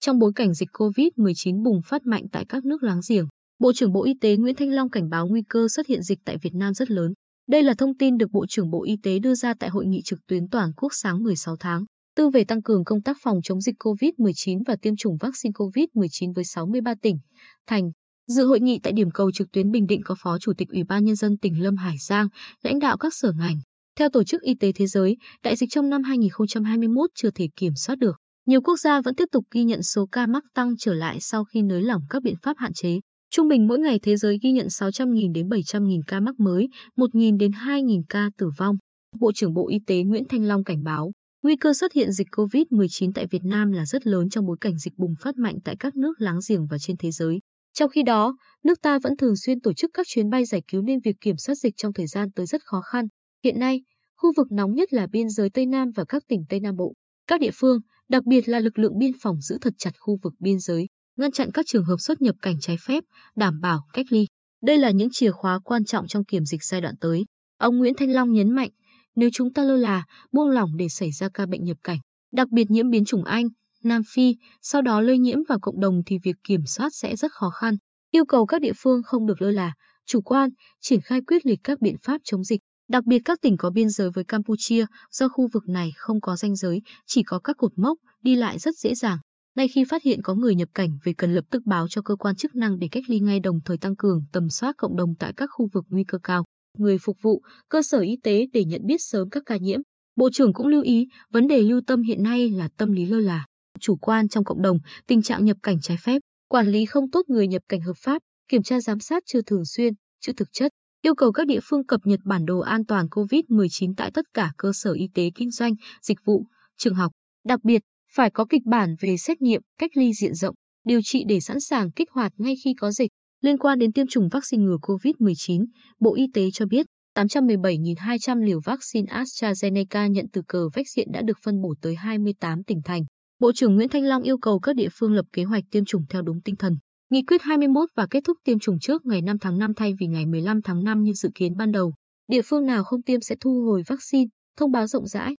trong bối cảnh dịch COVID-19 bùng phát mạnh tại các nước láng giềng. Bộ trưởng Bộ Y tế Nguyễn Thanh Long cảnh báo nguy cơ xuất hiện dịch tại Việt Nam rất lớn. Đây là thông tin được Bộ trưởng Bộ Y tế đưa ra tại hội nghị trực tuyến toàn quốc sáng 16 tháng tư về tăng cường công tác phòng chống dịch COVID-19 và tiêm chủng vaccine COVID-19 với 63 tỉnh, thành. Dự hội nghị tại điểm cầu trực tuyến Bình Định có Phó Chủ tịch Ủy ban Nhân dân tỉnh Lâm Hải Giang, lãnh đạo các sở ngành. Theo Tổ chức Y tế Thế giới, đại dịch trong năm 2021 chưa thể kiểm soát được. Nhiều quốc gia vẫn tiếp tục ghi nhận số ca mắc tăng trở lại sau khi nới lỏng các biện pháp hạn chế. Trung bình mỗi ngày thế giới ghi nhận 600.000 đến 700.000 ca mắc mới, 1.000 đến 2.000 ca tử vong. Bộ trưởng Bộ Y tế Nguyễn Thanh Long cảnh báo, nguy cơ xuất hiện dịch COVID-19 tại Việt Nam là rất lớn trong bối cảnh dịch bùng phát mạnh tại các nước láng giềng và trên thế giới. Trong khi đó, nước ta vẫn thường xuyên tổ chức các chuyến bay giải cứu nên việc kiểm soát dịch trong thời gian tới rất khó khăn. Hiện nay, khu vực nóng nhất là biên giới Tây Nam và các tỉnh Tây Nam Bộ. Các địa phương, đặc biệt là lực lượng biên phòng giữ thật chặt khu vực biên giới, ngăn chặn các trường hợp xuất nhập cảnh trái phép, đảm bảo cách ly. Đây là những chìa khóa quan trọng trong kiểm dịch giai đoạn tới. Ông Nguyễn Thanh Long nhấn mạnh, nếu chúng ta lơ là, buông lỏng để xảy ra ca bệnh nhập cảnh, đặc biệt nhiễm biến chủng Anh, Nam Phi, sau đó lây nhiễm vào cộng đồng thì việc kiểm soát sẽ rất khó khăn. Yêu cầu các địa phương không được lơ là, chủ quan, triển khai quyết liệt các biện pháp chống dịch. Đặc biệt các tỉnh có biên giới với Campuchia, do khu vực này không có ranh giới, chỉ có các cột mốc, đi lại rất dễ dàng. Ngay khi phát hiện có người nhập cảnh về cần lập tức báo cho cơ quan chức năng để cách ly ngay đồng thời tăng cường tầm soát cộng đồng tại các khu vực nguy cơ cao. Người phục vụ, cơ sở y tế để nhận biết sớm các ca nhiễm. Bộ trưởng cũng lưu ý, vấn đề lưu tâm hiện nay là tâm lý lơ là, chủ quan trong cộng đồng, tình trạng nhập cảnh trái phép, quản lý không tốt người nhập cảnh hợp pháp, kiểm tra giám sát chưa thường xuyên, chưa thực chất yêu cầu các địa phương cập nhật bản đồ an toàn COVID-19 tại tất cả cơ sở y tế kinh doanh, dịch vụ, trường học. Đặc biệt, phải có kịch bản về xét nghiệm, cách ly diện rộng, điều trị để sẵn sàng kích hoạt ngay khi có dịch. Liên quan đến tiêm chủng vaccine ngừa COVID-19, Bộ Y tế cho biết 817.200 liều vaccine AstraZeneca nhận từ cờ vách diện đã được phân bổ tới 28 tỉnh thành. Bộ trưởng Nguyễn Thanh Long yêu cầu các địa phương lập kế hoạch tiêm chủng theo đúng tinh thần. Nghị quyết 21 và kết thúc tiêm chủng trước ngày 5 tháng 5 thay vì ngày 15 tháng 5 như dự kiến ban đầu. Địa phương nào không tiêm sẽ thu hồi vaccine, thông báo rộng rãi.